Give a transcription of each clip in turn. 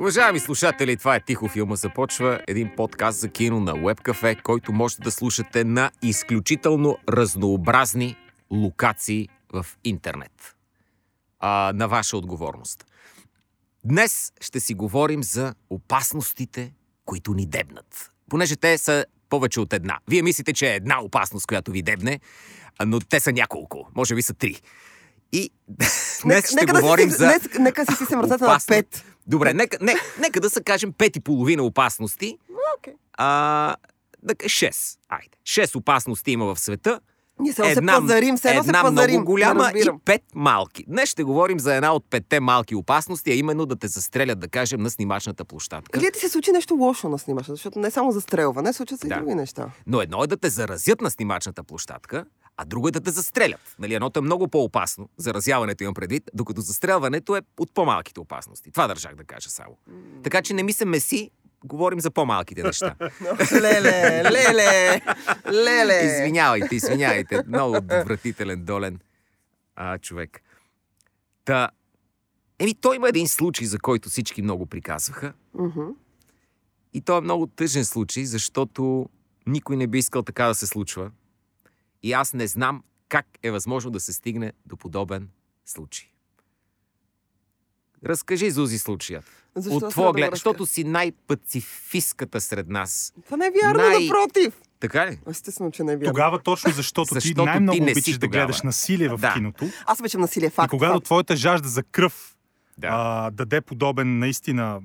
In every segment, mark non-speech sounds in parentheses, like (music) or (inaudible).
Уважаеми слушатели, това е Тихо филма започва. Един подкаст за кино на WebCafe, който можете да слушате на изключително разнообразни локации в интернет. А, на ваша отговорност. Днес ще си говорим за опасностите, които ни дебнат. Понеже те са повече от една. Вие мислите, че е една опасност, която ви дебне, но те са няколко. Може би са три. И (laughs) днес ще нека говорим да си, за... Днес, нека си си ръцете на пет. Добре, нека, не, нека да се кажем пет и половина опасности. Окей. А, да, ка- шест. Айде. Шест опасности има в света. Ние се се пазарим, се една пазарим. много голяма и пет малки. Днес ще говорим за една от петте малки опасности, а именно да те застрелят, да кажем, на снимачната площадка. Или ти се случи нещо лошо на снимаш, защото не само застрелване, случват се Да. и други неща. Но едно е да те заразят на снимачната площадка, а друго е да те застрелят. Нали, едното е много по-опасно, заразяването имам предвид, докато застрелването е от по-малките опасности. Това държах да кажа само. Така че не ми се меси, говорим за по-малките неща. (laughs) Леле, леле, леле. Извинявайте, извинявайте. Много отвратителен, долен а, човек. Та, еми, той има един случай, за който всички много приказваха. И то е много тъжен случай, защото никой не би искал така да се случва. И аз не знам как е възможно да се стигне до подобен случай. Разкажи, Зузи, случаят. Защо От твоя глед, защото си най-пацифистката сред нас. Това не е вярно, най- напротив. Така ли? Естествено, че не е вярно. Тогава точно защото, Защото ти най-много ти обичаш да тогава. гледаш насилие в Да. киното. Аз обичам насилие, факт. и когато факт. твоята жажда за кръв Да. а, даде подобен наистина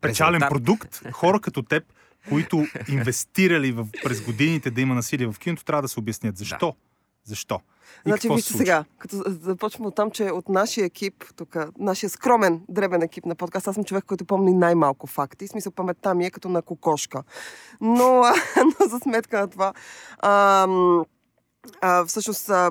печален Резултат. продукт, хора като теб, които инвестирали в, през годините да има насилие в киното, трябва да се обяснят защо. Защо? И Значи, какво се вижте случва? сега, като започваме от там, че от нашия екип, тук, нашия скромен, дребен екип на подкаст, аз съм човек, който помни най-малко факти. Смисъл, паметта ми е като на кокошка. Но, (laughs) но за сметка на това, ам, а, всъщност а,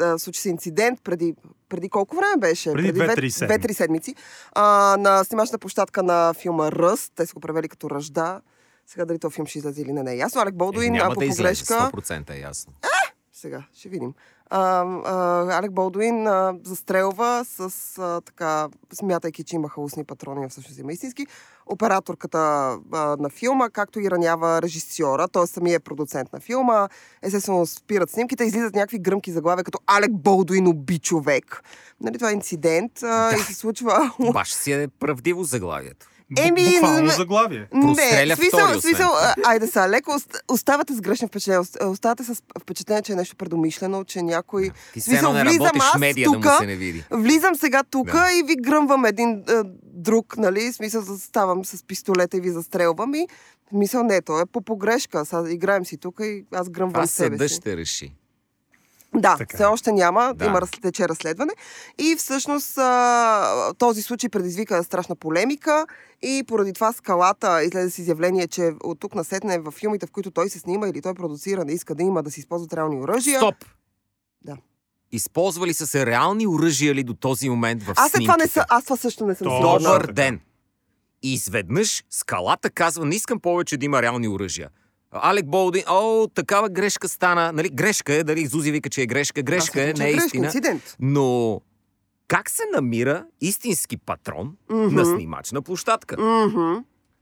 а, случи се инцидент преди, преди колко време беше? Преди две-три две- две-три седмици. А, на снимачната площадка на филма Ръст, те са го превели като Ръжда. Сега дали този филм ще излезе или не, не е ясно. Алек Болдуин, Е, а, няма по да погрешка. 100% е ясно. Сега, ще видим. А, а, Алек Болдуин а, застрелва с а, така, смятайки, че има халусни патрони, а всъщност има истински. Операторката а, на филма, както и ранява режисьора, т.е. самия продуцент на филма. Естествено, спират снимките, излизат някакви гръмки заглавия, като Алек Болдуин уби човек. Нали, това е инцидент а, и се случва... Баш си е правдиво заглавието. Еми, Буквално заглавие. Не, смисъл, смисъл, айде сега, леко ост- оставате с грешни впечатления, ост- оставате с впечатление, че е нещо предумишлено, че някой... Ти Смисъл, не влизам аз медия да му тука, се не види. Влизам сега тук Да. и ви гръмвам един е, друг, нали? Смисъл, ставам с пистолета и ви застрелвам и мисъл, не, то е по погрешка. Сега играем си тук и аз гръмвам Това себе си. ще реши. Да, Така. все още няма, Да. има тече разследване. И всъщност а, този случай предизвика страшна полемика и поради това скалата излезе с изявление, че от тук насетне в филмите, в които той се снима или той продуцира, не иска да има да се използват реални оръжия. Стоп! Да. Използвали са се реални оръжия ли до този момент в Аз, е, това не снимките? са, аз това също не съм сигурна. Добър ден! И изведнъж скалата казва, не искам повече да има реални оръжия. Алек Болдин, о, такава грешка стана. Нали, грешка е, дали Зузи вика, че е грешка. Грешка е, не е грешка, истина. Инцидент. Но как се намира истински патрон Мгм. на снимачна площадка? Мгм.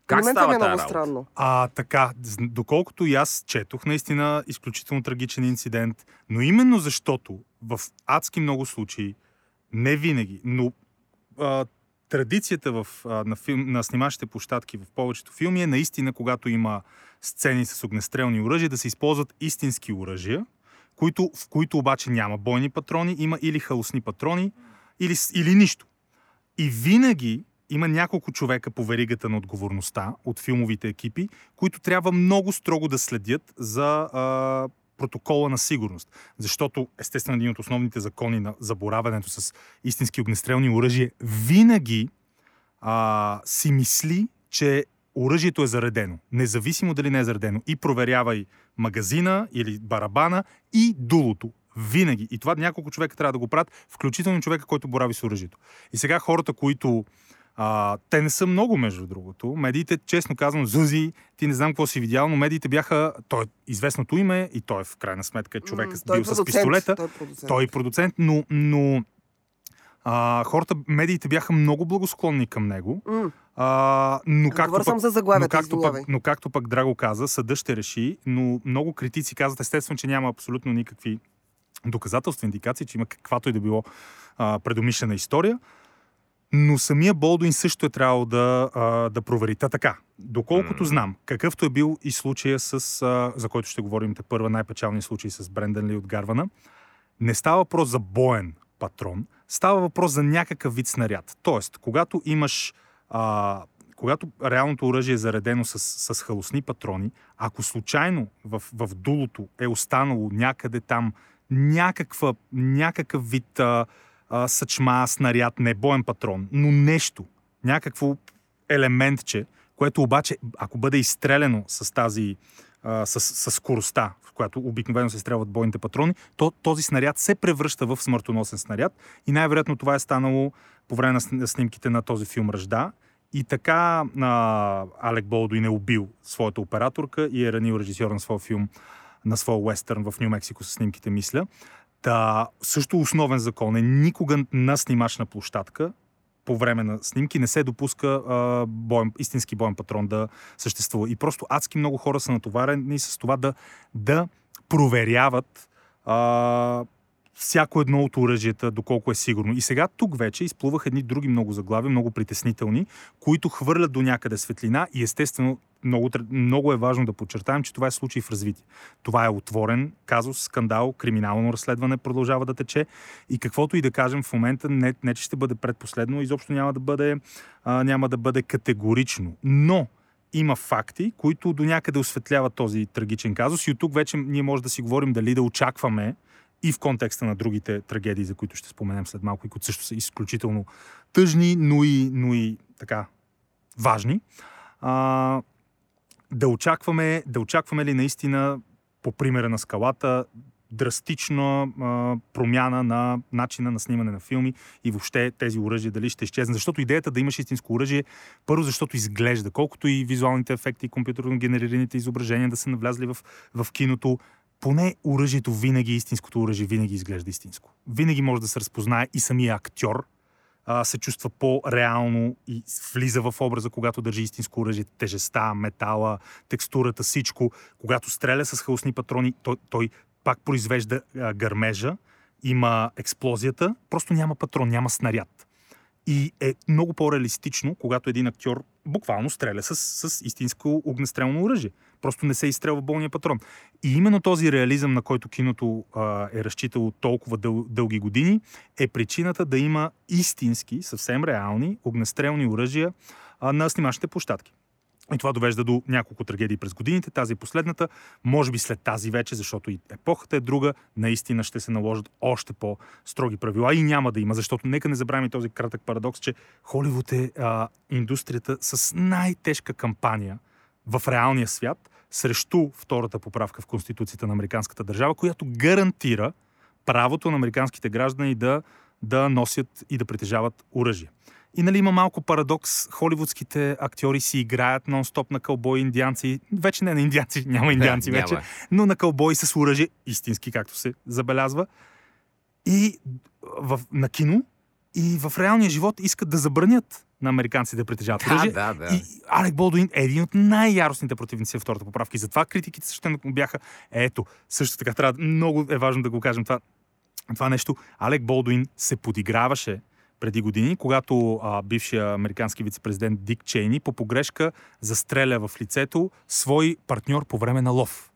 Как На мен това става е тази много работа? странно. А, така, доколкото и аз четох, наистина изключително трагичен инцидент, но именно защото в адски много случаи, не винаги, но а, традицията в, на, филм, на снимащите площадки в повечето филми е наистина, когато има сцени с огнестрелни оръжия, да се използват истински оръжия, които, в които обаче няма бойни патрони, има или хаосни патрони, или, или нищо. И винаги има няколко човека по веригата на отговорността от филмовите екипи, които трябва много строго да следят за а, протокола на сигурност. Защото, естествено, един от основните закони на забораването с истински огнестрелни оръжия винаги а, си мисли, че оръжието е заредено. Независимо дали не е заредено. И проверявай магазина или барабана и дулото. Винаги. И това няколко човека трябва да го правят, включително човека, който борави с оръжието. И сега хората, които а, те не са много, между другото. Медиите, честно казвам, Зузи, ти не знам какво си видял, но медиите бяха... Той е известното име и той е в крайна сметка човек е той е бил с пистолета. Той е продуцент. Той е продуцент, но, но а, хората, медиите бяха много благосклонни към него. А, но, както Говоря пък, за но, както пък, но както пък Драго каза, съдът ще реши, но много критици казват естествено, че няма абсолютно никакви доказателства, индикации, че има каквато и да било а, предумишлена история. Но самия Болдуин също е трябвало да, а, да провери. Та така, доколкото знам, какъвто е бил и случая с, а, за който ще говорим те първа, най-печалния случай с Брендан Ли от Гарвана, не става въпрос за боен патрон, става въпрос за някакъв вид снаряд. Тоест, когато имаш а, когато реалното оръжие е заредено с, с халосни патрони, ако случайно в, в дулото е останало някъде там някаква, някакъв вид а, а, съчма, снаряд, не боен патрон, но нещо, някакво елементче, което обаче, ако бъде изстреляно с тази а, с, с скоростта, в която обикновено се стрелват бойните патрони, то този снаряд се превръща в смъртоносен снаряд и най-вероятно това е станало по време на сн- снимките на този филм Ръжда. И така а, Алек Болдуин е убил своята операторка и е ранил режисьор на своя филм, на своя уестърн в Нью Мексико с снимките, мисля. Та, също основен закон е никога на снимачна площадка по време на снимки не се допуска а, боен, истински боен патрон да съществува. И просто адски много хора са натоварени с това да, да проверяват а, всяко едно от оръжията, доколко е сигурно. И сега тук вече изплувах едни други много заглави, много притеснителни, които хвърлят до някъде светлина и естествено много, много е важно да подчертаем, че това е случай в развитие. Това е отворен казус, скандал, криминално разследване продължава да тече и каквото и да кажем в момента, не, не че ще бъде предпоследно, изобщо няма да бъде, а, няма да бъде категорично. Но има факти, които до някъде осветляват този трагичен казус и от тук вече ние може да си говорим дали да очакваме и в контекста на другите трагедии, за които ще споменем след малко и които също са изключително тъжни, но и, но и така важни. А, да очакваме, да очакваме ли наистина, по примера на скалата, драстична а, промяна на начина на снимане на филми и въобще тези оръжия дали ще изчезнат. Защото идеята да имаш истинско оръжие, първо защото изглежда, колкото и визуалните ефекти и компютърно генерираните изображения да са навлязли в, в киното, поне оръжието винаги, истинското оръжие винаги изглежда истинско. Винаги може да се разпознае и самия актьор а, се чувства по-реално и влиза в образа, когато държи истинско оръжие. Тежеста, метала, текстурата, всичко. Когато стреля с хаосни патрони, той, той пак произвежда а, гърмежа, има експлозията, просто няма патрон, няма снаряд. И е много по-реалистично, когато един актьор буквално стреля с, с истинско огнестрелно оръжие. Просто не се изстрелва болния патрон. И именно този реализъм, на който киното а, е разчитало толкова дъл, дълги години, е причината да има истински, съвсем реални огнестрелни оръжия а, на снимачните площадки. И това довежда до няколко трагедии през годините. Тази е последната, може би след тази вече, защото и епохата е друга, наистина ще се наложат още по-строги правила и няма да има, защото нека не забравяме този кратък парадокс, че Холивуд е а, индустрията с най-тежка кампания в реалния свят срещу втората поправка в Конституцията на американската държава, която гарантира правото на американските граждани да, да носят и да притежават оръжие. И нали има малко парадокс. Холивудските актьори си играят нон-стоп на кълбои индианци. Вече не на индианци, (laughs) няма индианци Няма. вече, но на кълбои с оръжие, истински, както се забелязва. И в, на кино и в реалния живот искат да забранят на американците да притежават Да, оръжие. да, да. И Алек Болдуин е един от най-яростните противници в втората поправка. И затова критиките също му бяха. Ето, също така трябва. Много е важно да го кажем това, това нещо. Алек Болдуин се подиграваше преди години, когато а, бившия американски вице-президент Дик Чейни по погрешка застреля в лицето свой партньор по време на лов.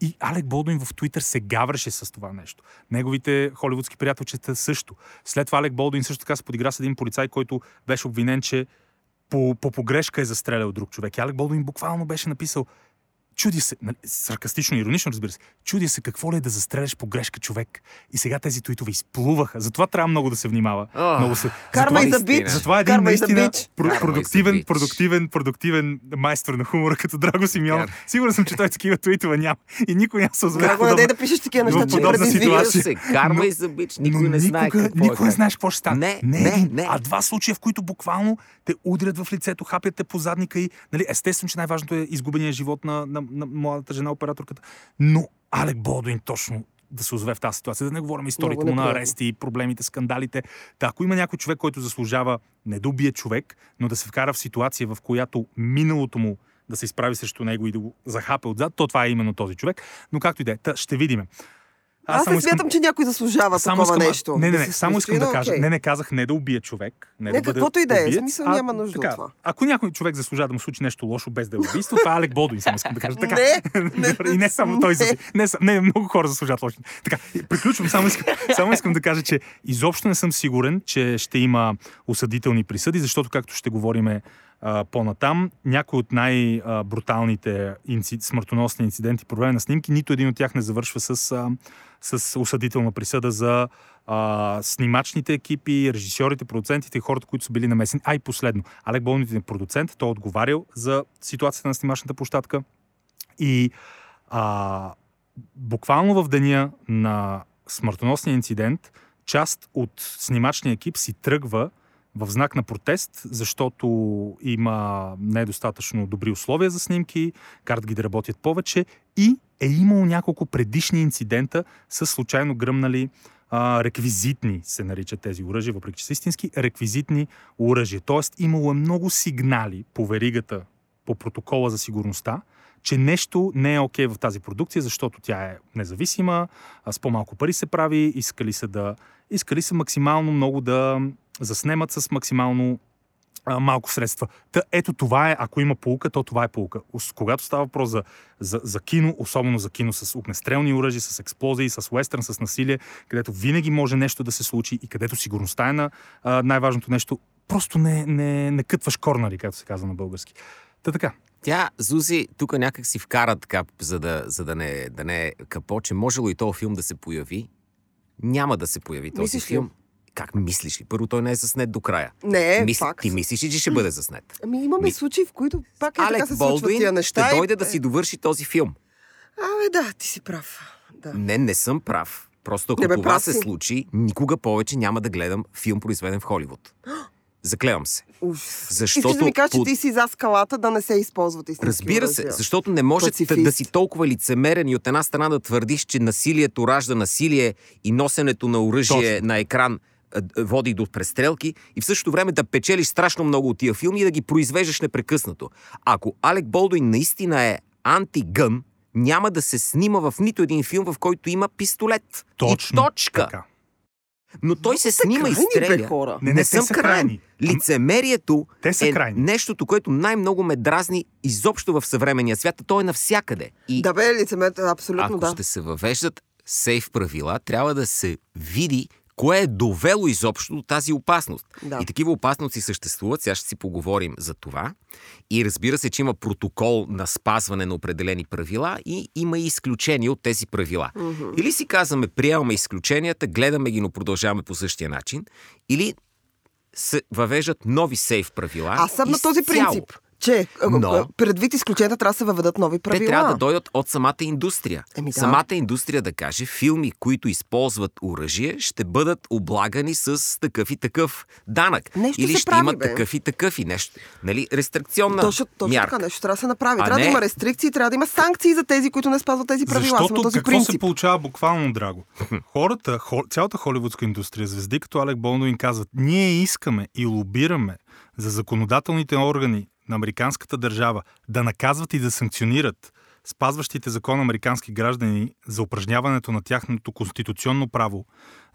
И Алек Болдуин в Твитър се гавреше с това нещо. Неговите холивудски приятелчета също. След това Алек Болдуин също така се подигра с един полицай, който беше обвинен, че по, по погрешка е застрелял друг човек. И Алек Болдуин буквално беше написал Чуди се, нали, саркастично, иронично, разбира се, чуди се какво ли е да застреляш по грешка човек. И сега тези туитове изплуваха. Затова трябва много да се внимава. Ох, много се... Карма и за бич. затова е един Карма наистина про- продуктивен, продуктивен, продуктивен майстор на хумора, като Драго Симеонов. Кар- Сигурен съм, че той такива туитове няма. И никой няма се озове. Драго, не да пишеш такива неща, че подобна предизвикаш. ситуация. се, карма и за бич. Никой не знае какво никой не знаеш какво ще стане. Не, не, не. А два случая, в които буквално те удрят в лицето, хапят те по задника и, нали, естествено, че най-важното е изгубения живот на, на, на младата жена, операторката. Но Алек Болдуин точно да се озове в тази ситуация. Да не говорим историите му на арести, проблемите, скандалите. Та, ако има някой човек, който заслужава не да убие човек, но да се вкара в ситуация, в която миналото му да се изправи срещу него и да го захапе отзад, то това е именно този човек. Но както и да е, ще видим. Аз, не смятам, че някой заслужава такова искам, нещо. Не, не, не, само искам да кажа. окей. Не, не казах не да убие човек. Не, Не, да каквото и да е, смисъл няма нужда от така, това. Ако някой човек заслужава да му случи нещо лошо без да е убийство, това е Алек Бодуин, само искам да кажа. Така. Не, (laughs) и не само той. не. Не, много хора заслужават лошо. Така, приключвам. Само искам, само искам да кажа, че изобщо не съм сигурен, че ще има осъдителни присъди, защото, както ще говориме а, по-натам, някои от най-бруталните инци... смъртоносни инциденти по на снимки, нито един от тях не завършва с, а, с осъдителна присъда за а, снимачните екипи, режисьорите, продуцентите и хората, които са били намесени. А и последно, Алек Болнит е продуцент, той е отговарял за ситуацията на снимачната площадка. И а, буквално в деня на смъртоносния инцидент, част от снимачния екип си тръгва в знак на протест, защото има недостатъчно добри условия за снимки, карат ги да работят повече и е имало няколко предишни инцидента с случайно гръмнали а, реквизитни, се наричат тези оръжия, въпреки че са истински, реквизитни оръжия. Тоест имало е много сигнали по веригата, по протокола за сигурността, че нещо не е окей в тази продукция, защото тя е независима, с по-малко пари се прави, искали са да искали са максимално много да заснемат с максимално а, малко средства. Та, ето това е, ако има полука, то това е полука. Когато става въпрос за, за, за кино, особено за кино с огнестрелни оръжия, с експлозии, с уестърн, с насилие, където винаги може нещо да се случи и където сигурността е на а, най-важното нещо, просто не, не, не кътваш корнари, както се казва на български. Та така. Тя, Зузи, тук някак си вкара така, за да, за да не, да не е капо, че може ли и този филм да се появи? Няма да се появи този Мислиш ли? Как мислиш ли? Първо той не е заснет до края. Не, Мис... факт. Ти мислиш ли, че ще бъде заснет? Ами имаме Ми- случаи, в които пак е така Алек се случват Болдуин тия ще неща. и- дойде да си довърши този филм. Абе да, ти си прав. Да. Не, не съм прав. Просто ако Не, бе, това се си. случи, никога повече няма да гледам филм, произведен в Холивуд. (gasps) Заклевам се. Уж. Защото Искаш да ми кажеш, под- че ти си за скалата да не се използват истински Разбира се, защото не може Пацифист. да си толкова лицемерен и от една страна да твърдиш, че насилието ражда насилие и носенето на оръжие Точно. на екран води до престрелки и в същото време да печелиш страшно много от тия филми и да ги произвеждаш непрекъснато. Ако Алек Болдуин наистина е антигън, няма да се снима в нито един филм, в който има пистолет. Точно. И точка. Така. Но той се Са снима и крайни, бе, стреля. хора. Не, не, те съм са крайен. Лицемерието Те са е крайни. нещото, което най-много ме дразни изобщо в съвременния свят. То е навсякъде. И Да бе, лицемер, абсолютно ако да. ще се въвеждат сейф правила, трябва да се види кое е довело изобщо до тази опасност. Да. И такива опасности съществуват, сега ще си поговорим за това. И разбира се, че има протокол на спазване на определени правила и има и изключения от тези правила. Мгм. Или си казваме, приемаме изключенията, гледаме ги, но продължаваме по същия начин, или се въвеждат нови сейф правила. Аз съм на този принцип, че Но- Но... предвид изключенията трябва да се въведат нови правила. Те трябва да дойдат от самата индустрия. Еми да. Самата индустрия да каже, филми, които използват оръжие, ще бъдат облагани с такъв и такъв данък. Нещо Или се ще прави, имат бе. такъв и такъв и нещо. Нали, рестрикционна Точно, точно мярка. така нещо трябва да се направи. А трябва не- да има рестрикции, трябва да има санкции за тези, които не спазват тези правила. Защото този какво се принцип. получава буквално, драго? (laughs) Хората, хор, цялата холивудска индустрия, звезди като Алек Болдуин казват, ние искаме и лобираме за законодателните органи на американската държава да наказват и да санкционират спазващите закон американски граждани за упражняването на тяхното конституционно право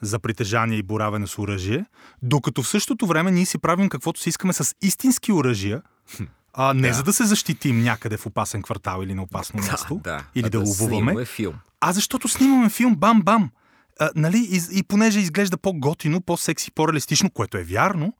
за притежание и боравене с оръжие, докато в същото време ние си правим каквото си искаме с истински оръжия, а не Да. за да се защитим някъде в опасен квартал или на опасно място, да, или а да, ловуваме, снимаме филм. а защото снимаме филм бам-бам. А, нали? и, и понеже изглежда по-готино, по-секси, по-реалистично, което е вярно,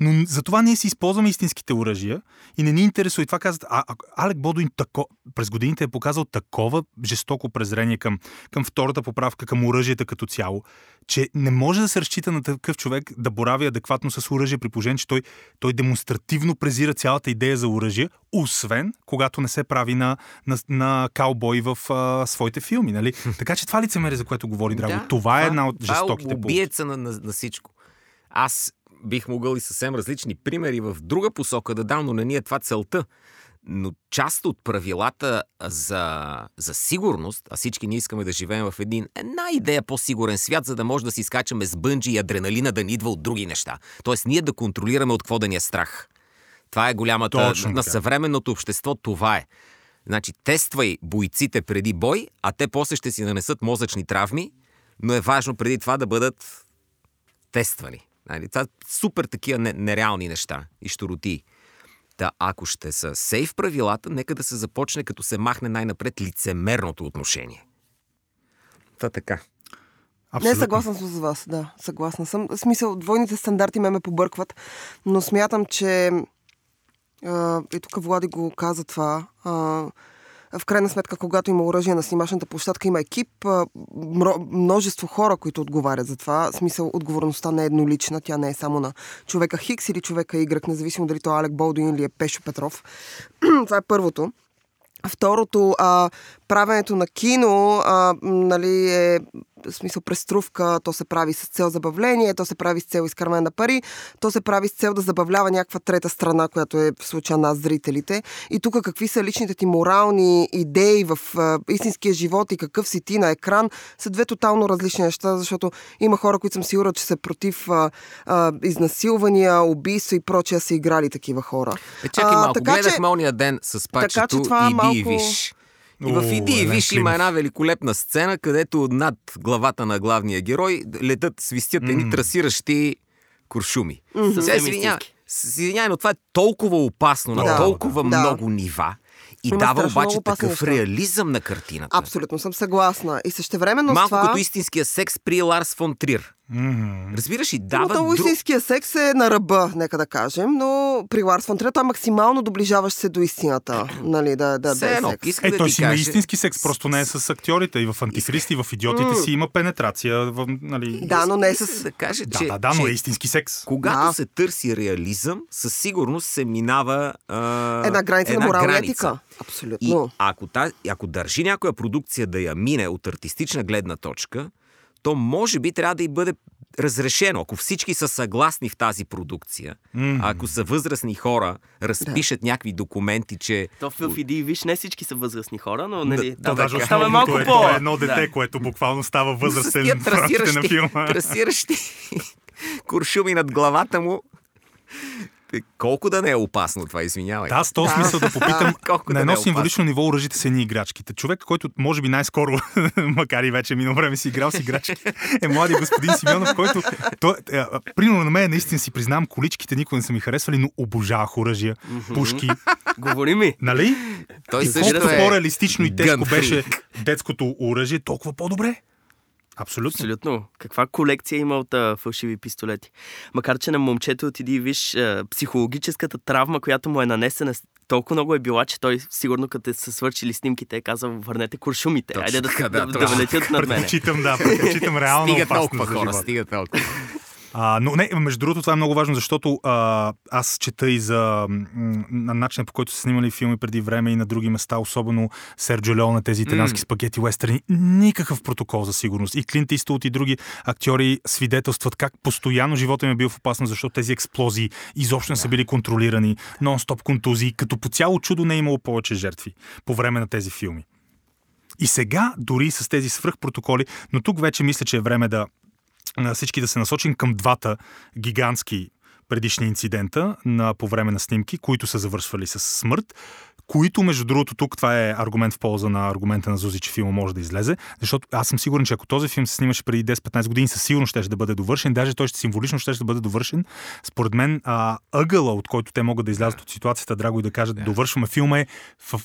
но н- затова ние си използваме истинските оръжия и не ни интересува. И това казват, а, а Алек Бодуин тако, през годините е показал такова жестоко презрение към, към втората поправка, към оръжията като цяло, че не може да се разчита на такъв човек да борави адекватно с оръжие, при положение, че той, той демонстративно презира цялата идея за оръжие, освен когато не се прави на, на, на каубой в а, своите филми. Нали? така че това лицемерие, за което говори Драго, това е една от това жестоките е полуки. убиеца на, на, на всичко. Аз бих могъл и съвсем различни примери в друга посока да дам, но не ни е това целта. но част от правилата за, за сигурност, а всички ние искаме да живеем в един, една идея по-сигурен свят, за да може да си скачаме с бънджи и адреналина да ни идва от други неща. Тоест ние да контролираме от какво да ни е страх. Това е голямата... Точно на съвременното общество това е. Значи, тествай бойците преди бой, а те после ще си нанесат мозъчни травми, но е важно преди това да бъдат тествани. Нали? Това са супер такива не- нереални неща и щуротии. Та ако ще са сейф правилата, нека да се започне като се махне най-напред лицемерното отношение. Та така. Не, Абсолютно. съгласна съм с вас, да, съгласна съм. В смисъл, двойните стандарти ме ме побъркват, но смятам, че а, и тук Влади го каза това, а, в крайна сметка, когато има оръжие на снимачната площадка, има екип, множество хора, които отговарят за това. В смисъл, отговорността не е еднолична, тя не е само на човека Хикс или човека Y, независимо дали то е Алек Болдуин или е Пешо Петров. (clears throat) това е първото. Второто, а, правенето на кино а, нали, е в смисъл преструвка, то се прави с цел забавление, то се прави с цел изкарване на пари, то се прави с цел да забавлява някаква трета страна, която е в случая нас, зрителите. И тук какви са личните ти морални идеи в а, истинския живот и какъв си ти на екран, са две тотално различни неща, защото има хора, които съм сигурна, че са против а, а, изнасилвания, убийства и прочее, са играли такива хора. Е, чакай А, малко. така че- Гледахме ония ден с пачето че това Иди малко- и виж. И в Иди виж има една великолепна сцена, където над главата на главния герой летат, свистят едни трасиращи куршуми. Сега извиня, извинявай, но това е толкова опасно на толкова да. много нива и Има дава обаче такъв неща. реализъм на картината. Абсолютно съм съгласна. И същевременно Малко с това... като истинския секс при Ларс фон Трир. Мгм. Разбираш и Но дава то друг... истинския секс е на ръба, нека да кажем, но при Ларс фон той максимално доближаваш се до истината. Нали, да, да, Все да е едно, секс. иска Е, да той си има каже... истински секс, просто не е с актьорите. И в Антихрист, и в Идиотите си има пенетрация. В, нали... Да, но не е с... да каже, да, че, да, да, но че е истински секс. Когато Да. се търси реализъм, със сигурност се минава а, Една граница на морална етика. И Абсолютно. ако, та, ако държи някоя продукция да я мине от артистична гледна точка, то може би трябва да й бъде разрешено. Ако всички са съгласни в тази продукция, Мгм. ако са възрастни хора, разпишат някакви документи, че То в Иди и виж, не всички са възрастни хора, но нали, да, даже да, става малко е, по... е едно дете, Да. което буквално става възрастен в рамките на филма. трасиращи (laughs) куршуми над главата му. Е, Колко да не е опасно това, извинявай. Да, аз този смисъл да попитам, (laughs) Колко на да едно не е символично ниво оръжите са едни играчките. Човек, който може би най-скоро, (laughs) макар и вече минало време си играл с играчки, е млади господин Симеонов, който, той, е, примерно на мен наистина си признавам, количките никога не са ми харесвали, но обожавах оръжия, пушки, (laughs) Говори ми. нали? Той И също колкото е по-реалистично и тежко беше детското оръжие, толкова по-добре. Абсолютно. Абсолютно. Каква колекция има от а, фалшиви пистолети? Макар, че на момчето отиди и виж а, психологическата травма, която му е нанесена, толкова много е била, че той сигурно като са свършили снимките е казал, върнете куршумите, Точно айде да, така, да, да, да, точно. летят над мене. Предпочитам, да, предпочитам реално Стига опасност толкова за хора, живота. стига толкова. А, но не, между другото, това е много важно, защото а, аз чета и за на начина по който са снимали филми преди време и на други места, особено Серджо Лео на тези италиански М. спагети уестерни. Никакъв протокол за сигурност. И Клинт Иствуд и други актьори свидетелстват как постоянно живота им е бил в опасност, защото тези експлозии изобщо не са били контролирани, нон-стоп контузии, като по цяло чудо не е имало повече жертви по време на тези филми. И сега, дори с тези свръхпротоколи, но тук вече мисля, че е време да на всички да се насочим към двата гигантски предишни инцидента на, по време на снимки, които са завършвали с смърт, които, между другото, тук това е аргумент в полза на аргумента на Зузи, че филма може да излезе, защото аз съм сигурен, че ако този филм се снимаше преди 10-15 години, със сигурност ще да бъде довършен, даже той ще символично ще да бъде довършен. Според мен, а, ъгъла, от който те могат да излязат от ситуацията, драго и да кажат, довършваме филма е в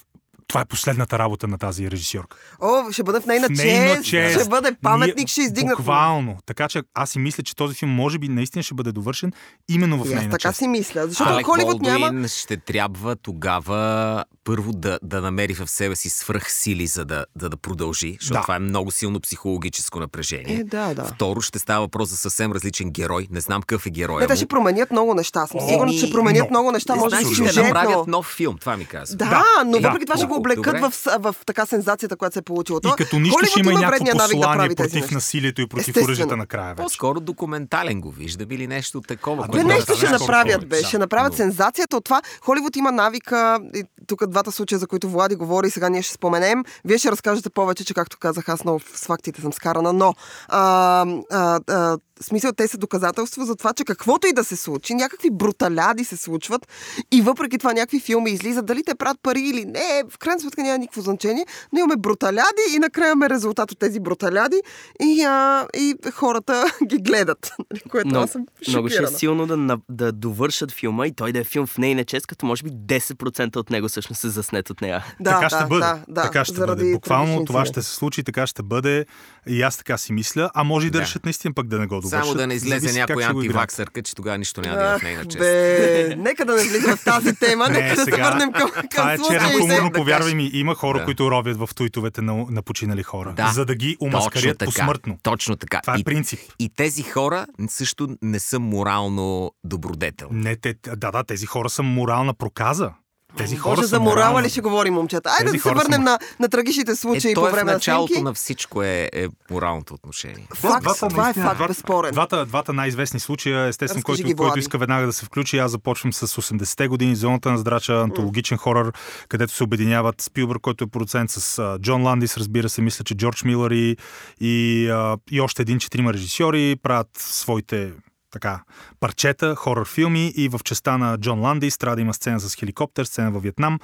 това е последната работа на тази режисьорка. О, ще бъде в нейна, В нейна чест, чест. ще бъде паметник, Ние- ще издигнат. Буквално. Така че аз си мисля, че този филм може би наистина ще бъде довършен именно в нейна така чест. си мисля, защото Алек Холивуд няма... Ще трябва тогава първо да, да намери в себе си свръхсили, за да, да, да продължи, защото Да. това е много силно психологическо напрежение. Е, да, да. Второ, ще става въпрос за съвсем различен герой. Не знам какъв е героя Не, те ще променят много неща. Аз съм О, сигурна, че ще променят но- много неща. Не Може би че ще направят нов филм, това ми казва. Да, Да, но да, въпреки това ще го облекат в, с- в, така сензацията, която се е получила. И като нищо ще Холивуд има някакво да послание прави тези против насилието и против оръжията накрая вече. По-скоро документален го вижда или нещо такова. А, добре, нещо да, ще да, направят, да, бе. да. Ще направят сензацията от това. Холивуд има навика, и тук двата случая, за които Влади говори, сега ние ще споменем. Вие ще разкажете повече, че както казах, аз много с фактите съм скарана, но а, а, а, в смисъл, те са доказателство за това, че каквото и да се случи, някакви бруталяди се случват и въпреки това някакви филми излизат, дали те правят пари или не, в крайна сметка няма никакво значение, но имаме бруталяди и накрая имаме резултат от тези бруталяди и, а, и хората (laughs) ги гледат, нали, което Много, аз съм много ще е шокирана. силно да, да довършат филма и той да е филм в нейна чест, като може би 10% от него всъщност се заснет от нея. Да, така да, ще бъде. Да, да, така ще заради бъде. Буквално това ще се случи, така ще бъде. И аз така си мисля. А може и да, Да. решат наистина пък да не го довършат. Само да не излезе някой антиваксърка, че тогава нищо няма да има в нейна чест. бе, нека да не влизаме в тази тема, Не, нека да се върнем към, към Това е черно и хуморно, повярвай ми. Има хора, Да. които ровят в туитовете на, на починали хора. Да. За да ги Точно умаскарят така. посмъртно. Точно така. Това е и, принцип. и тези хора също не са морално добродетелни. Не, те, да, да, тези хора са морална проказа. Тези хора Може са за морала морална. ли ще говорим, момчета? Айде Тези да се хора са върнем мо- на, на трагичните случаи Е, по е в време на началото снимки. на всичко е, е моралното отношение. Факт, това е наистина, факт, двата- безспорен. Двата, двата най-известни случая, естествено, Разкажи който, ги, който иска веднага да се включи. Аз започвам с 80-те години, Зоната на здрача, антологичен хорър, където се обединяват Спилбърг, който е продуцент с Джон Ландис, разбира се, мисля, че Джордж Милър и, и, и още един-четирима режисьори правят своите така, парчета, хорър филми и в частта на Джон Ландис трябва да има сцена с хеликоптер, сцена във Вьетнам.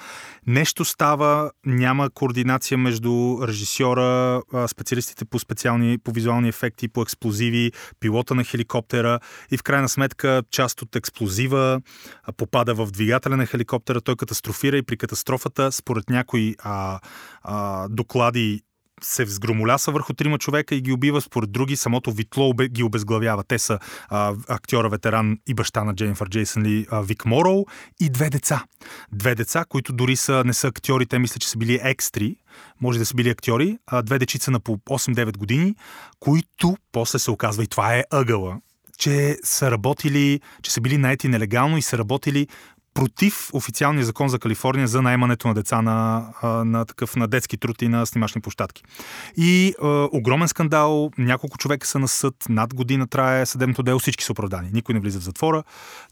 Нещо става, няма координация между режисьора, специалистите по специални, по визуални ефекти, по експлозиви, пилота на хеликоптера и в крайна сметка част от експлозива попада в двигателя на хеликоптера, той катастрофира и при катастрофата, според някои а, а, доклади, се взгромоляса върху трима човека и ги убива, според други самото витло ги обезглавява. Те са а, актьора ветеран и баща на Дженнифър Джейсън Ли, а, Вик Мороу и две деца. Две деца, които дори са, не са актьори, те мисля, че са били екстри, може да са били актьори, а, две дечица на по 8-9 години, които после се оказва, и това е ъгъла, че са работили, че са били наети нелегално и са работили против официалния закон за Калифорния за наймането на деца на, на такъв на детски труд и на снимачни площадки. И а, огромен скандал, няколко човека са на съд, над година трае съдебното дело, всички са оправдани. Никой не влиза в затвора,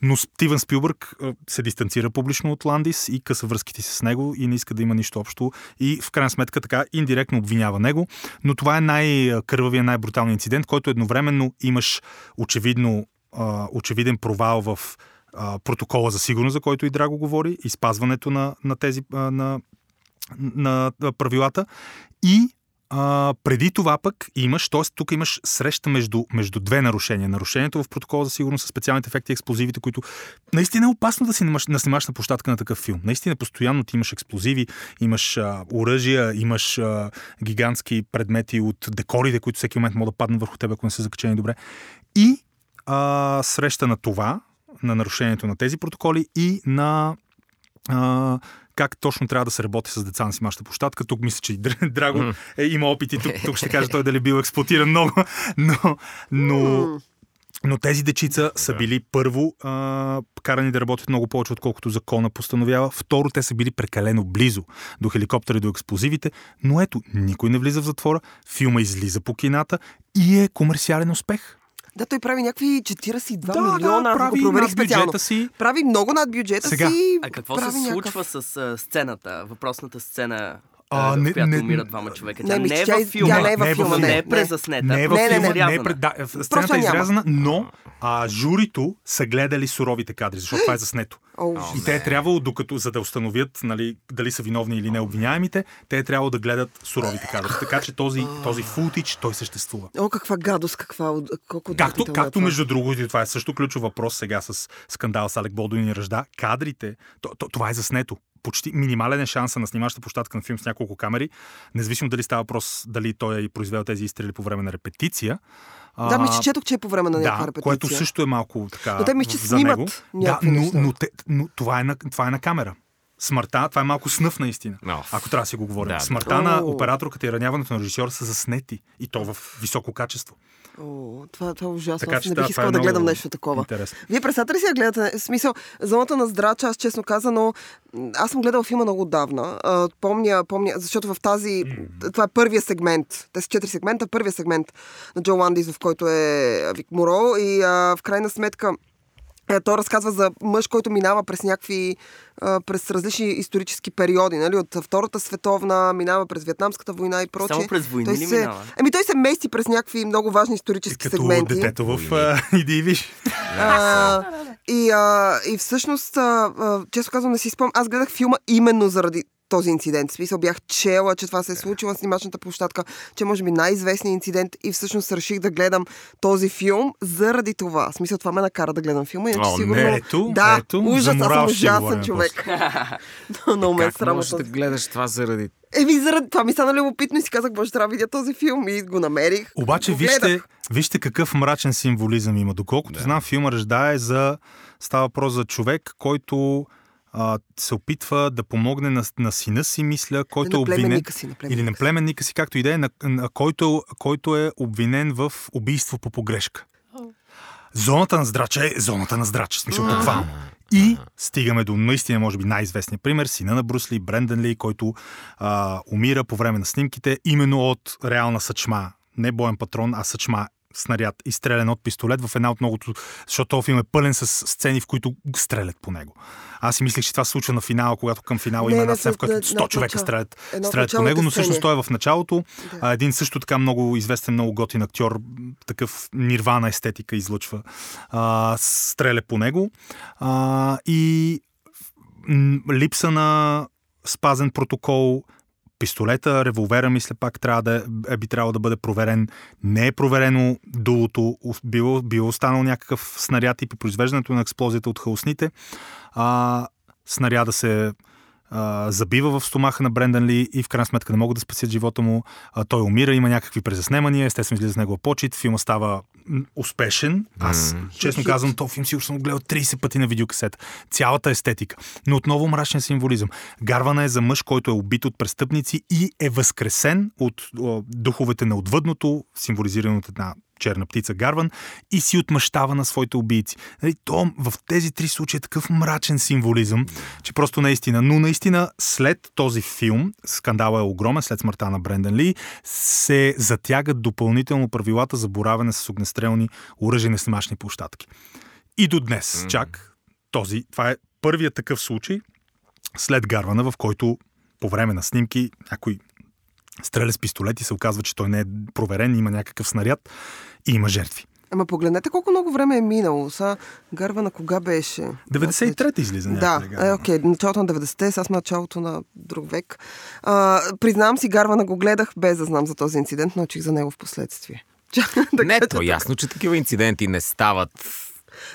но Стивен Спилбърг а, се дистанцира публично от Ландис и къса връзките си с него и не иска да има нищо общо и в крайна сметка така индиректно обвинява него. Но това е най-кървавия, най-бруталният инцидент, който едновременно имаш очевидно а, очевиден провал в протокола за сигурност, за който и Драго говори, и спазването на, на тези а, на, на, правилата. И а, преди това пък имаш, т.е. тук имаш среща между, между две нарушения. Нарушението в протокола за сигурност с специалните ефекти и експлозивите, които наистина е опасно да си снимаш, да снимаш на площадка на такъв филм. Наистина постоянно ти имаш експлозиви, имаш а, оръжия, имаш а, гигантски предмети от декорите, които всеки момент могат да паднат върху теб, ако не са закачени добре. И а, среща на това, на нарушението на тези протоколи и на а, как точно трябва да се работи с деца на снимаща площадка. Тук мисля, че и Др- Драго М. е, има опити. Тук, тук ще каже той дали бил експлуатиран много. (laughs) Но, но, но тези дечица са били първо а, карани да работят много повече, отколкото закона постановява. Второ, те са били прекалено близо до хеликоптера и до експлозивите. Но ето, никой не влиза в затвора, филма излиза по кината и е комерциален успех. Да, той прави някакви 42 Да, милиона, да, прави го проверих над специално. бюджета си. Прави много над бюджета Сега. си. А какво прави се някакъв- случва с а, сцената, въпросната сцена, А, в не- която не- умират двама човека? Не, Тя мисля, не е тя във филма. тя не е във Не е във филма, не. Не е презаснета. Не е в Не, не, филма, не, не, е изрязана. пред, да, сцената е изрязана, но а, журито са гледали суровите кадри, защото това е заснето. (gasps) О, И те е трябвало, докато, за да установят нали, дали са виновни или не обвиняемите, те е трябвало да гледат суровите кадри. Така че този, този фултич, той съществува. О, каква гадост, каква... Колко Както, е както това. между другото, това е също ключов въпрос сега с скандал с Алек Болдуин и Ръжда, кадрите, то, то, това е заснето. Почти минимален е шанса на снимаща площадка на филм с няколко камери, независимо дали става въпрос, дали той е произвел тези изстрели по време на репетиция. Да, А, мисля, четох, че е по време на някаква да, репетиция. което също е малко така. Но те мисля, че за снимат него. Да, но, неща. но, те, но това, е на, това е на камера. Смъртта, това е малко снъв наистина. Оф. Ако трябва да си го говорим. Да, да. Смъртта на О. операторката и раняването на режисьора са заснети. И то в високо качество. О, това, това е ужасно. Така Аз не да, бих е искала да гледам нещо такова. Интересно. Вие представяте ли си да гледате? В смисъл, зоната на здрач, аз честно казано, м, аз съм гледала филма много отдавна. Помня, помня, защото в тази, това е първия сегмент, те са четири сегмента, първия сегмент на Джо Ландис, в който е Вик Моро и а, в крайна сметка е, той разказва за мъж, който минава през някакви, през различни исторически периоди, нали? От Втората световна, минава през Вьетнамската война и прочее. Само през войни той ли се, минава? Ами той се мести през някакви много важни исторически Като сегменти. детето в а, (laughs) Иди и виж. И, всъщност, а, а, често казвам, не си спомням, аз гледах филма именно заради този инцидент. В смисъл бях чела, че това се е случило на снимачната площадка, че може би най-известният инцидент и всъщност реших да гледам този филм заради това. В смисъл това ме накара да гледам филма, иначе О, сигурно... не, ето, да, ето, ужас, аз съм ужасен човек. (laughs) Но ме е Как срам можеш да гледаш това заради... Еми, заради това ми стана любопитно и си казах, боже, трябва да видя този филм и го намерих. Обаче го вижте, вижте какъв мрачен символизъм има. Доколкото Да. знам, филма ръждае за... Става въпрос за човек, който а, се опитва да помогне на, на сина си, мисля, който е на обвинен... племенника си, на Или на си. племенника си, както и да е, на, на който, който е обвинен в убийство по погрешка. Зоната на здрача е зоната на здрача, смисъл буквално. И стигаме до наистина, може би, най-известния пример, сина на Брусли, Брендън Ли, който а, умира по време на снимките, именно от реална съчма. Не боен патрон, а съчма снаряд, изстрелян от пистолет в една от многото, защото този филм е пълен с сцени, в които стрелят по него. Аз си мислех, че това се случва на финала, когато към финала Не, има една сцена, в която на- 100 на- човека стрелят, стрелят по него, но всъщност той е в началото. Да. А, един също така много известен, много готин актьор, такъв нирвана естетика излъчва, а, стреля по него. А, и липса на спазен протокол, пистолета, револвера, мисля пак трябва да е, би трябвало да бъде проверен. Не е проверено дулото, било, било останал някакъв снаряд и при произвеждането на експлозията от хаосните. А, снаряда се а, забива в стомаха на Брендан Ли и в крайна сметка не могат да спасят живота му. А, той умира, има някакви презаснемания, естествено излиза с негова почет. Филма става успешен. Аз, Мм. честно Хит. казвам, този филм сигурно съм го гледал 30 пъти на видеокасета. Цялата естетика. Но отново мрачен символизъм. Гарвана е за мъж, който е убит от престъпници и е възкресен от о, духовете на отвъдното, символизирано от една черна птица Гарван, и си отмъщава на своите убийци. Нали, то в тези три случая е такъв мрачен символизъм, че просто наистина. Но наистина след този филм, скандала е огромен, след смъртта на Брендан Ли, се затягат допълнително правилата за боравене с огнестрелни оръжени снимачни площадки. И до днес, Мгм. чак този, това е първият такъв случай след Гарвана, в който по време на снимки някой стреля с пистолет и се оказва, че той не е проверен, има някакъв снаряд и има жертви. Ама погледнете колко много време е минало. Са, Гарва на кога беше? 93-та излиза Да, е, окей, началото на 90-те, сега сме началото на друг век. А, признавам си, Гарвана го гледах без да знам за този инцидент, научих за него в последствие. (laughs) Не, то е ясно, че такива инциденти не стават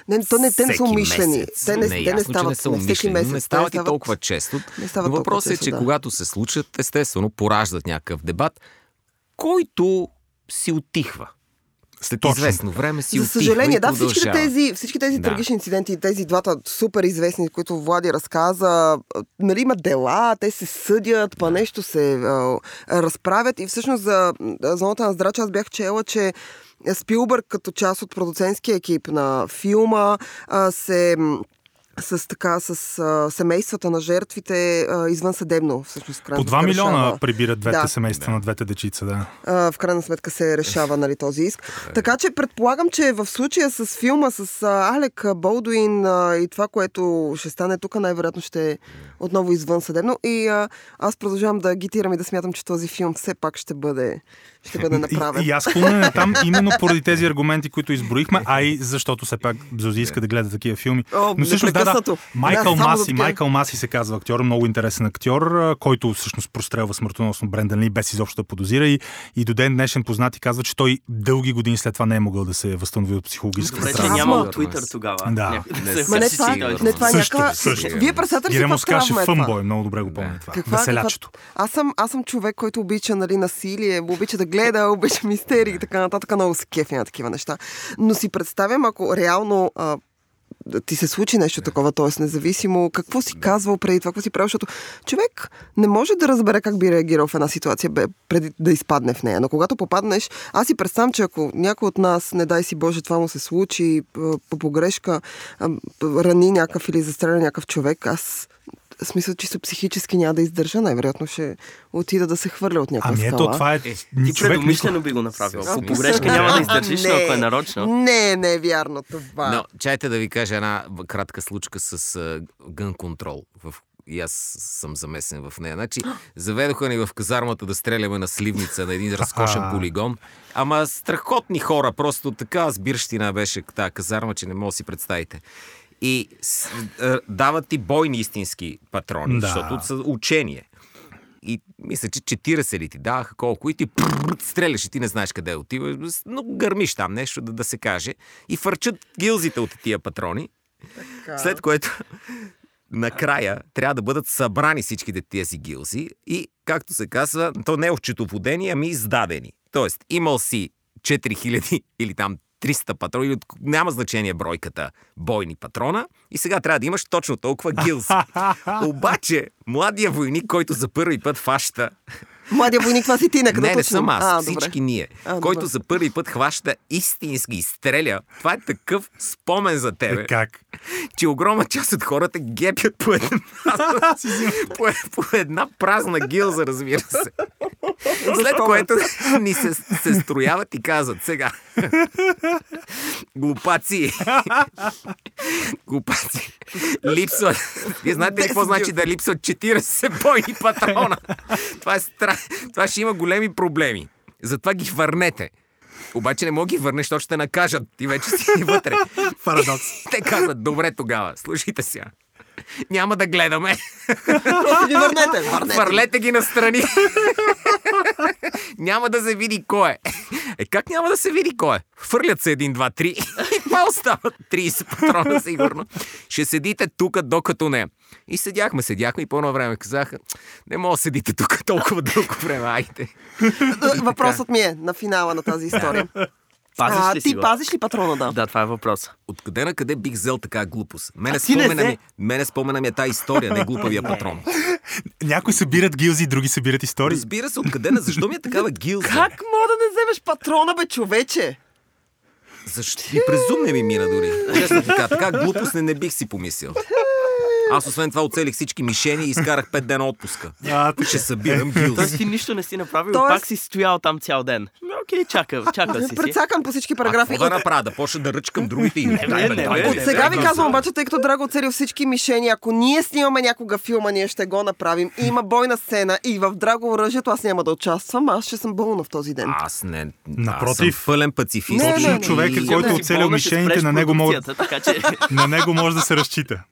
Не, то не, те не са умишлени. месец. Те не, не, те не стават не са умишлени, месец. не стават и толкова често. Но въпросът е, че да. когато се случат, естествено, пораждат някакъв дебат, който си отихва. След Точно. известно време си За съжаление, да, всички тези, всички тези Да. трагични инциденти, тези двата супер известни, които Влади разказа, нали, има дела, те се съдят, па нещо се а, разправят и всъщност за зоната на здрача аз бях чела, че Спилбърг като част от продуцентския екип на филма се с така, с а, семействата на жертвите а, извън съдебно, всъщност. По 2 сметка милиона решава. прибират двете Да. семейства на двете дечица, да. а, в крайна сметка се решава нали, този иск. Така че предполагам, че в случая с филма с а, Алек Болдуин а, и това, което ще стане тук, най-вероятно ще е отново извън съдебно. И а, аз продължавам да агитирам и да смятам, че този филм все пак ще бъде, ще бъде направен. И, и аз склонен там именно поради тези аргументи, които изброихме, а и защото все пак Зози иска да гледа такива филми. О, Но всъщност да, да. Майкъл Да, Маси, такива. Майкъл Маси се казва актьор, много интересен актьор, който всъщност прострелва смъртоносно Брендан Ли без изобщо да подозира и, и до ден днешен познати казва, че той дълги години след това не е могъл да се възстанови от психологическа Добре, травма. няма Twitter тогава. Да. Не не сеща това, той. не това е някаква... също. Вие представяте ли каква е травма е това? фънбой, много добре го помня това. Каква, Веселячето. Каква... Аз, съм, аз съм човек, който обича нали, насилие, обича да гледа, (laughs) обича мистерии и така нататък. Много се кефи на такива неща. Но си представям, ако реално а, ти се случи нещо такова, т.е. независимо какво си казвал преди това, какво си правил, защото човек не може да разбере как би реагирал в една ситуация бе, преди да изпадне в нея. Но когато попаднеш, аз си представям, че ако някой от нас, не дай си Боже, това му се случи по погрешка, рани някакъв или застреля някакъв човек, аз в смисъл, чисто психически няма да издържа, най-вероятно ще отида да се хвърля от някаква Ами ето, това е... Ти човек предумишлено никога- би го направил. По погрешка няма да издържиш, но ако е нарочно. Не, не е вярно това. Но, чайте да ви кажа една кратка случка с гън контрол. В... И аз съм замесен в нея. Значи, (gasps) заведоха ни в казармата да стреляме на сливница на един разкошен полигон. Ама страхотни хора, просто така сбирщина беше тази казарма, че не мога да си представите. И с, а, дават ти бойни истински патрони, Да. защото са учение. И мисля, че 40 ли ти даваха колко и ти прррр, стреляш и ти не знаеш къде отиваш, но гърмиш там нещо да, да се каже. И фърчат гилзите от тия патрони, Така. след което накрая трябва да бъдат събрани всичките тези гилзи и, както се казва, то не е отчетоводени, ами издадени. Тоест, имал си 4000 или там 300 патрона, няма значение бройката бойни патрона и сега трябва да имаш точно толкова гилзи. (laughs) Обаче, младия войник, който за първи път фаща Младия войник, това си ти, нека да (laughs) не, не съм аз, А, всички добре. ние. А, който добре. за първи път хваща истински и стреля. Това е такъв спомен за тебе, Е, Как? че огромна част от хората гепят по една, (laughs) по, по една празна гилза, разбира се. След което ни се, се строяват и казват сега. Глупаци. Глупаци. Липсват. Вие знаете ли какво значи да липсват 40 бойни патрона? Това е страх. Това ще има големи проблеми. Затова ги върнете. Обаче не мога ги върнеш, защото ще накажат. Ти вече си (laughs) вътре. Парадокс. Те казват, добре тогава, слушайте сега. Няма да гледаме. Ги върнете. върнете. Хвърлете ги настрани. няма да се види кой е. Е, как няма да се види кой е? Фърлят се един, два, три и това остават 30 патрона сигурно. Ще седите тук докато не. И седяхме, седяхме и по едно време казаха, не мога да седите тук толкова дълго време, айде. Въпросът ми е на финала на тази история. Пазиш а, ли си ти го? пазиш ли патрона, да? Да, това е въпрос. Откъде на къде бих взел така глупост? Мене А спомена, ми, мене спомена ми е тази история, не глупавия патрон. Някои събират гилзи, други събират истории. Разбира се, откъде на защо ми е такава гилза? Как мога да не вземеш патрона, бе, човече? Защо? И през не ми мина дори. Честно така, така глупост не, не бих си помислил. Аз освен това оцелих всички мишени и изкарах 5 дена отпуска. А. Ще събирам Тоест гилзи. ти нищо не си направил, Тоест- пак си стоял там цял ден. Окей, чакал, (laughs) чакал си. Прецакам по всички параграфи. какво да направя? Да почна да ръчкам другите и... не, не, не, От сега ви казвам обаче, тъй като Драго оцелил всички мишени, ако ние снимаме някога филма, ние ще го направим. И има бойна сцена и в Драго оръжието аз няма да участвам, аз ще съм болна в този ден. Аз не... Напротив. Аз пълен пацифист. Не, който Ти е си оцелил мишените, на него. (laughs) На него може да се разчита.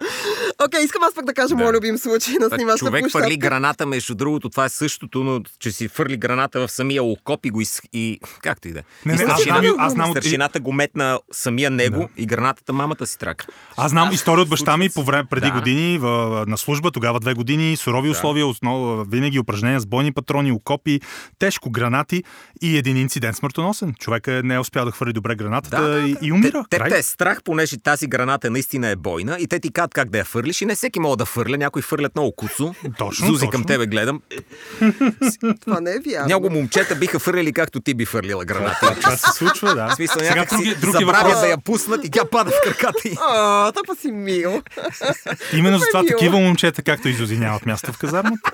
Окей, искам аз пък да кажа моят любим случай на Та снимачна Човек площадка. фърли граната, между другото, това е същото, но че си фърли граната в самия окоп и го из... и... Както и да. е. Не, не, аз старшината- знам, аз знам. Старшината го метна самия него и граната мамата си трака. Аз знам история от баща ми по време, преди Да. години в, на служба, тогава две години, сурови условия, основа, винаги упражнения с бойни патрони, окопи, тежко гранати и един инцидент смъртоносен. Човека не е успял да хвърли добре граната Да, да, и, да. и умира. Те, те, те е страх, понеже тази граната наистина е бойна и те ти казват как да я фърлиш и не всеки мога да фърля. Някои фърлят много куцо. Точно, Зузи точно. към тебе гледам. (laughs) Това не е вярно. Много момчета биха фърляли както ти би фърлила граната. Това се случва, да. (laughs) В смисъл, Сега други, други забравят въпрос. да я пуснат и тя пада в краката й. О, тъпа си мил. Именно за това Мило. такива момчета, както и Зузи, нямат място в казармата.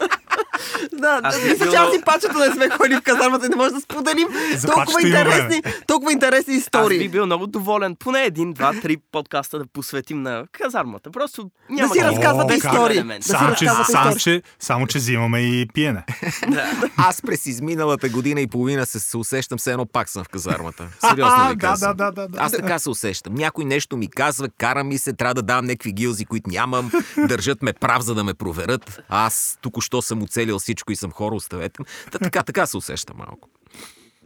Да, Аз мисля, че аз и пачето не сме ходили в казармата и не може да споделим толкова интересни, толкова интересни Аз истории. бих бил много доволен поне един, два, три подкаста да посветим на казармата. Просто няма си да- си Само че, разказвате само, истории. че, само, че взимаме и пиене. (laughs) Аз през изминалата година и половина се, се усещам, все едно пак съм в казармата. Сериозно ви (laughs) казвам. да, да, да. Аз така се усещам. Някой нещо ми казва, кара ми се, трябва да давам някакви гилзи, които нямам, държат ме прав, за да ме проверят. Аз току-що съм оцелил всичко и съм хора, оставете. Та, така, така се усещам малко.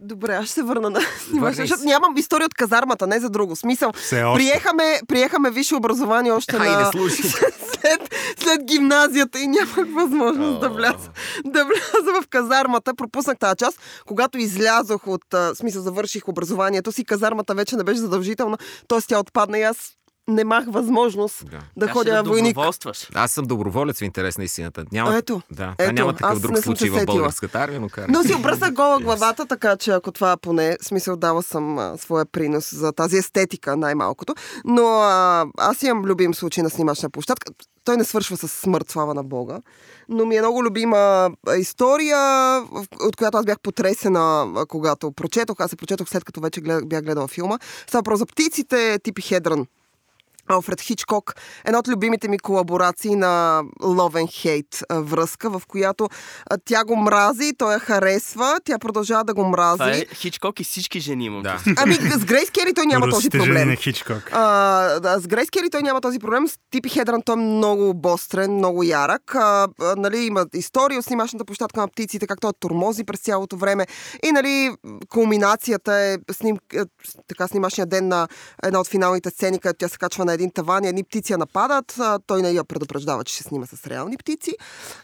Добре, аз ще се върна на се. защото нямам история от казармата, не за друго. Смисъл, приехаме, приехаме висше образование още Хайде, на... слушай. (laughs) след, след гимназията и нямах възможност да вляза, да вляза в казармата. Пропуснах тази част. Когато излязох от... смисъл, завърших образованието си, казармата вече не беше задължителна, т.е. тя отпадна и аз немах възможност Да. да ходя да войник. Аз съм доброволец в интерес на истината. Няма, Ето, да, ето, няма аз такъв друг не случай в българската армия, но кара. Но си обръснах (laughs) гола главата, така че ако това поне, смисъл дала съм а, своя принос за тази естетика, най-малкото. Но а, аз имам любим случай на снимачна площадка. Той не свършва с смърт, слава на Бога. Но ми е много любима история, от която аз бях потресена, когато прочетох. Аз се прочетох след като вече глед, бях гледала филма. Става про за птиците, типи Хедрън. Алфред Хичкок, една от любимите ми колаборации на Love and Hate връзка, в която тя го мрази, той я харесва, тя продължава да го мрази. Това е Хичкок и всички жени имам. Да. (laughs) Ами с Грейс Кери той няма този проблем. на Хичкок. А, да, с Грейс Кери той няма този проблем. С Типи Хедран той е много обострен, много ярък. А, а, нали, има история от снимачната площадка на птиците, как той тормози през цялото време. И нали, кулминацията е сним, е, така снимачния ден на една от финалните сцени, където тя се качва на един таван и едни птици я нападат. А, той не я предупреждава, че ще снима с реални птици,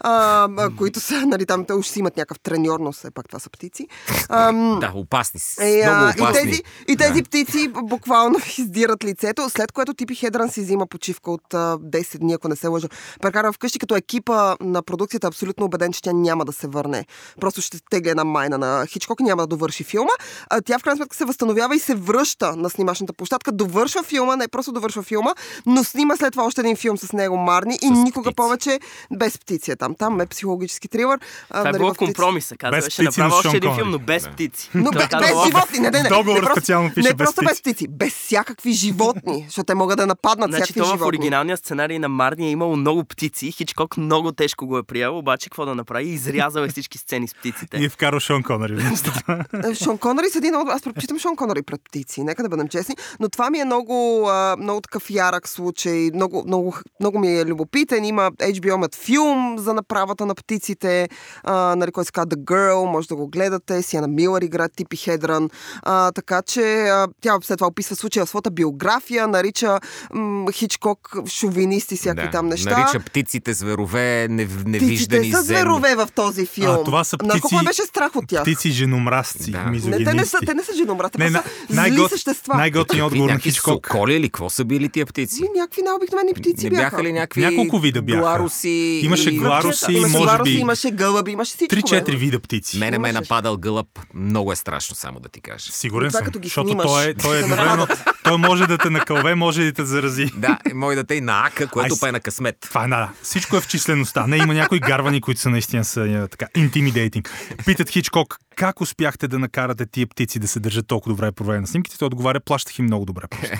а, а, които са, нали, там те уж си имат някакъв треньор, но все пак това са птици. Ам, Да, опасни си. е, а, и тези, и тези птици буквално (laughs) издират лицето, след което Типи Хедран си взима почивка от а, 10 дни, ако не се лъжа. Прекарва вкъщи, като екипа на продукцията абсолютно убеден, че тя няма да се върне. Просто ще тегли една майна на Хичкок и няма да довърши филма. А, тя в крайна сметка се възстановява и се връща на снимачната площадка, довършва филма, не просто довършва филма, но снима след това още един филм с него Марни и С никога птици. повече без птици е там. Там е психологически трилър. Това е нали, било в птици- компромиса. Казва, Без ще направя с Шон още един филм, но без Да. птици. Но бе, без «О, животни, не, не, не. Договорът не просто- специално пише Не без просто птици. без птици, без всякакви животни, (laughs) защото те могат да нападнат Значи всякакви това в животни. оригиналния сценарий на Марни е имало много птици. Хичкок много тежко го е приел, обаче какво да направи? Изрязал е всички сцени с птиците. И е вкарал Шон (laughs) това. Е, Шон Конъри с един от... Аз предпочитам Шон Конъри пред птици, нека да бъдем честни, но това ми е много, много такъв ярък случай, много, много, много ми е любопитен. Има HBO имат филм за направата на птиците, а, нали, който се казва The Girl, може да го гледате, Сиана Милър игра Типи Хедран, а, така че а, тя след това описва случая в своята биография, нарича м, Хичкок шовинист и всякакви Да. там неща. Нарича птиците зверове, нев, Птиците невиждани са земни. зверове в този филм. А, това са На колко птици- беше страх от тях? Птици женомразци, Да. Не, мизогинисти. те не са, те не са женомрат, те Не, не, на- са зли най-гот- същества. Най-готиният Какви отговор на Хичкок. соколи или какво са били тия птици? Ми, някакви най-обикновени птици не бяха. бяха ли някакви Няколко вида бяха. гларуси? Имаше или- гларуси, имаше може гларуси, би- имаше гълъби, имаше всичко. Три-четири вида птици. Мене ме е нападал гълъб. Много е страшно, само да ти кажа. Сигурен Това съм, като ги защото снимаш. той е, той е (laughs) едновременно, той може да те накълве, може да те зарази. Да, е, мой дете и на Ака, което Ай, пе е на късмет. Това е, да, всичко е в числеността. Не, има някои гарвани, които са наистина са, е, така, intimidating. Питат Хичкок, как успяхте да накарате тия птици да се държат толкова добре по време на снимките? Той отговаря, плащах им много добре. просто.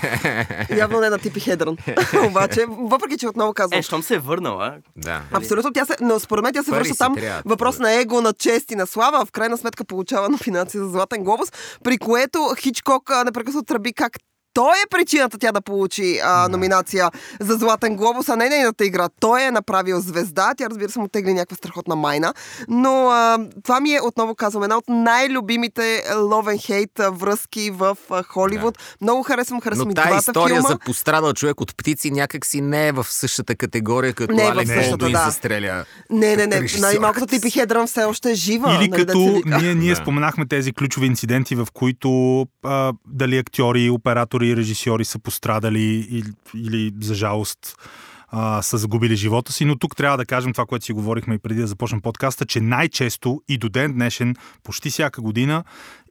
Явно не на типи Хедрон. (laughs) Обаче, въпреки, че отново казвам, Е, щом се е върнала, Да. Абсолютно, тя се, но според мен тя се Пари връща там. трябва. Въпрос на его, на чест и на слава. а В крайна сметка получава номинация за Златен глобус, при което Хичкок непрекъснато тръби как той е причината тя да получи а, номинация за Златен глобус, а не нейната игра. Той е направил звезда. Тя, разбира се, му тегли някаква страхотна майна. Но а, това ми е, отново казвам, една от най-любимите love and hate а, връзки в а, Холивуд. Много харесвам, харесвам Но и двата история филма. за пострадал човек от птици някак си не е в същата категория, като Не е Алекс Болдуин да. застреля. Не, не, не. Най-малкото. Типи Хедрън все още е жива. Или нали, като ние, ние Да. споменахме тези ключови инциденти, в които а, дали актьори, оператори и режисьори са пострадали или, или за жалост а, са загубили живота си. Но тук трябва да кажем това, което си говорихме и преди да започнем подкаста, че най-често и до ден днешен, почти всяка година,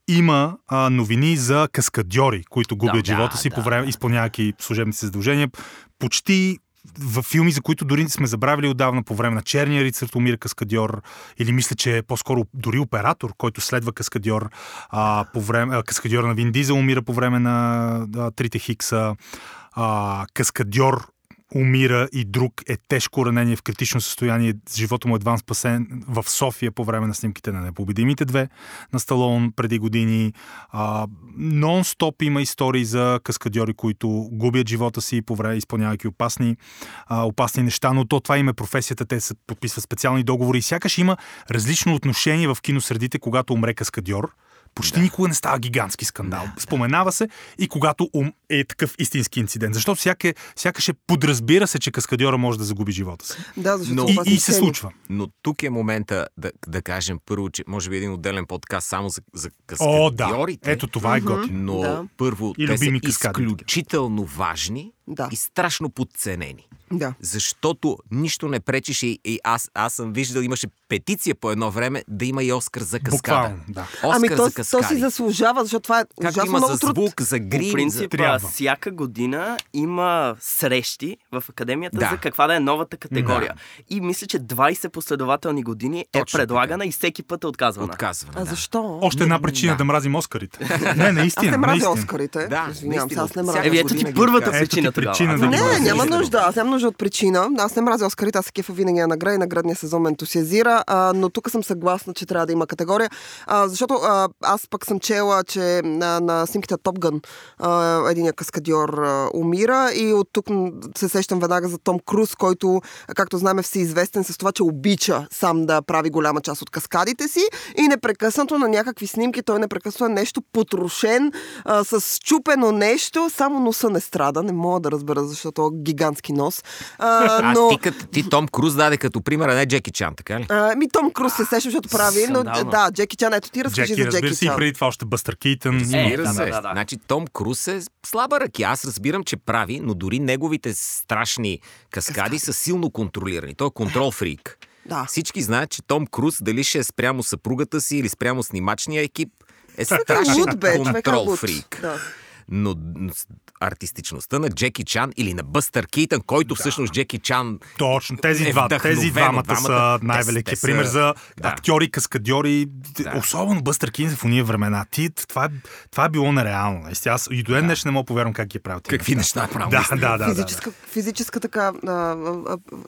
има а, новини за каскадьори, които губят Да, живота да, си да. по време, изпълнявайки служебните си задължения. Почти в филми, за които дори сме забравили отдавна по време на Черния рицар умира каскадьор, или мисля, че по-скоро дори оператор, който следва каскадьор, а, по време, а, каскадьор на Вин Дизел умира по време на а, Трите Хикса, а, каскадьор умира и друг е тежко ранение в критично състояние. Живота му е едван спасен в София по време на снимките на Непобедимите две на Сталон преди години. А, нон-стоп има истории за каскадьори, които губят живота си по време, изпълнявайки опасни, а, опасни неща, но то това им е професията. Те се подписват специални договори и сякаш има различно отношение в киносредите, когато умре каскадьор Почти никога не става гигантски скандал. Споменава се и когато ум е такъв истински инцидент. Защото всяка, сякаш е подразбира се, че каскадьора може да загуби живота си. Да, защото Но- И, и се случва. Но тук е момента да, да кажем първо, че може би един отделен подкаст само за, за О, да. каскадьорите. Ето това е готино. Но Да. първо, И те са изключително важни Да. и страшно подценени. Да. Защото нищо не пречеше и, аз, аз съм виждал, имаше петиция по едно време да има и Оскар за каскада. Буквално, да. Оскар Ами то, за то каскади. си заслужава, защото това е Както ужасно има много за труд. звук, за грим, По принцип, за... Всяка година има срещи в академията Да. за каква да е новата категория. И мисля, че 20 последователни години Точно е предлагана и всеки път е отказвана. Отказване. А да. защо? Още една причина да. да мразим Оскарите. Не, Аз наистина. не мразя наистина. Оскарите. Да, Извинявам се, аз не мразя. Еви, ето ти първата причина тогава. причина Аз да не Не, няма нужда. Аз нямам нужда от причина. Аз не мразя Оскарите, аз са кефа винаги на награда и наградния сезон ме ентусиазира, а, но тук съм съгласна, че трябва да има категория, а, защото а, аз пък съм чела, че на, на снимките Топ Гън един каскадьор а, умира и от тук се сещам веднага за Том Круз, който, както знаем, е всеизвестен с това, че обича сам да прави голяма част от каскадите си и непрекъснато на някакви снимки той непрекъснато е нещо потрошен, а, с чупено нещо, само носа не страда, не мога да разбера, защото е гигантски нос. А, А но... ти, като, ти Том Круз даде като пример, а не Джеки Чан, така ли? А, ми Том Круз се сещам, защото прави, но да, Джеки Чан, ето ти разкажи Джеки, за разбира Джеки се, и Чан. преди това още Бъстър Кейтън. Е, да, се. да, да. Значи Том Круз е слаба ръка. Аз разбирам, че прави, но дори неговите страшни каскади са силно контролирани. Той е контрол фрик. Да. Всички знаят, че Том Круз, дали ще е спрямо съпругата си или спрямо снимачния екип, е Човека страшен човека контрол фрик. Да. Но артистичността на Джеки Чан или на Бъстър Кейтън, който всъщност Джеки Чан Точно, тези, е два, тези двамата, Двамата, са те- най-велики. те са- Пример за да. актьори, каскадьори, Да. особено Бъстър Кейтън в уния времена. Ти, това, е, това е било нереално. наистина. Аз и до ден днес не мога да повярвам как ги е правил. какви неща. неща право. Да, да, да. да, физическа, физическа така, а, а,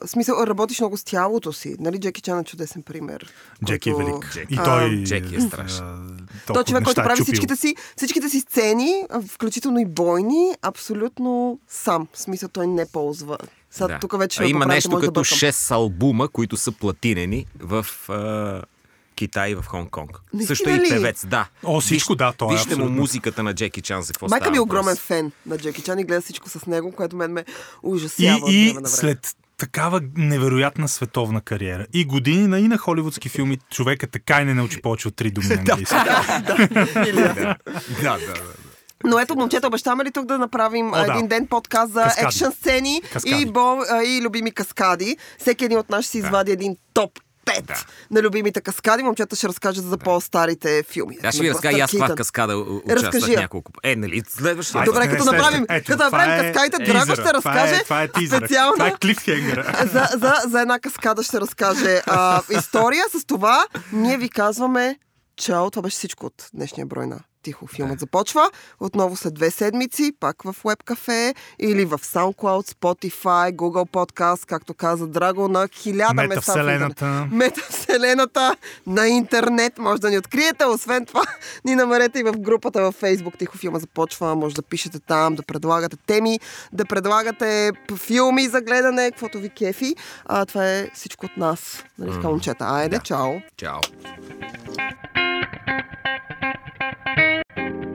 а, смисъл, работиш много с тялото си. Нали, Джеки Чан е чудесен пример. Джеки е който- велик. Джеки. И той... Джеки е страшен. Той е човек, който е прави всичките си, всичките си сцени, а, включително и бойни, абсолютно сам. В смисъл, той не ползва. Сега, Да. тук вече А има нещо като да бъркам. 6 албума, които са платинени в а, Китай и в Хонг-Конг. Също и ли? певец, да. О, всичко, да, той е Вижте му абсолютно. музиката на Джеки Чан, за какво Майка става ми е огромен въпрос. фен на Джеки Чан и гледа всичко с него, което мен ме И, ужасява. от и време на време. след такава невероятна световна кариера и години на и на холивудски филми, човека така и не научи повече от три думи (laughs) на английски. Да, да, да. Но ето, момчета, обещаваме ли тук да направим О, да. един ден подкаст за Каскади. екшен сцени и, бо, а, и любими каскади? Всеки един от нас ще си извади един топ 5 Да. на любимите каскади. Момчета ще разкажат за по-старите филми. Аз ще ви разкажа и аз това каскада участвах няколко. Е, нали, следващия. Добре, като направим, Ето, като това направим е каскадите, Драго тизъра. ще Това е- разкаже Това е тизъра. специално Това е за, за, за една каскада ще разкаже а, история. С това ние ви казваме чао. Това беше всичко от днешния брой на Тихо филмът започва. Отново след две седмици, пак в Web Cafe или в SoundCloud, Spotify, Google Podcast, както каза Драго, на хиляда места. Метавселената. Метавселената на интернет. Може да ни откриете. Освен това, ни намерете и в групата във Facebook. Тихо филма започва. Може да пишете там, да предлагате теми, да предлагате филми за гледане, каквото ви кефи. А, това е всичко от нас. Нали така, момчета? Айде, Да. чао! Чао. Thank you.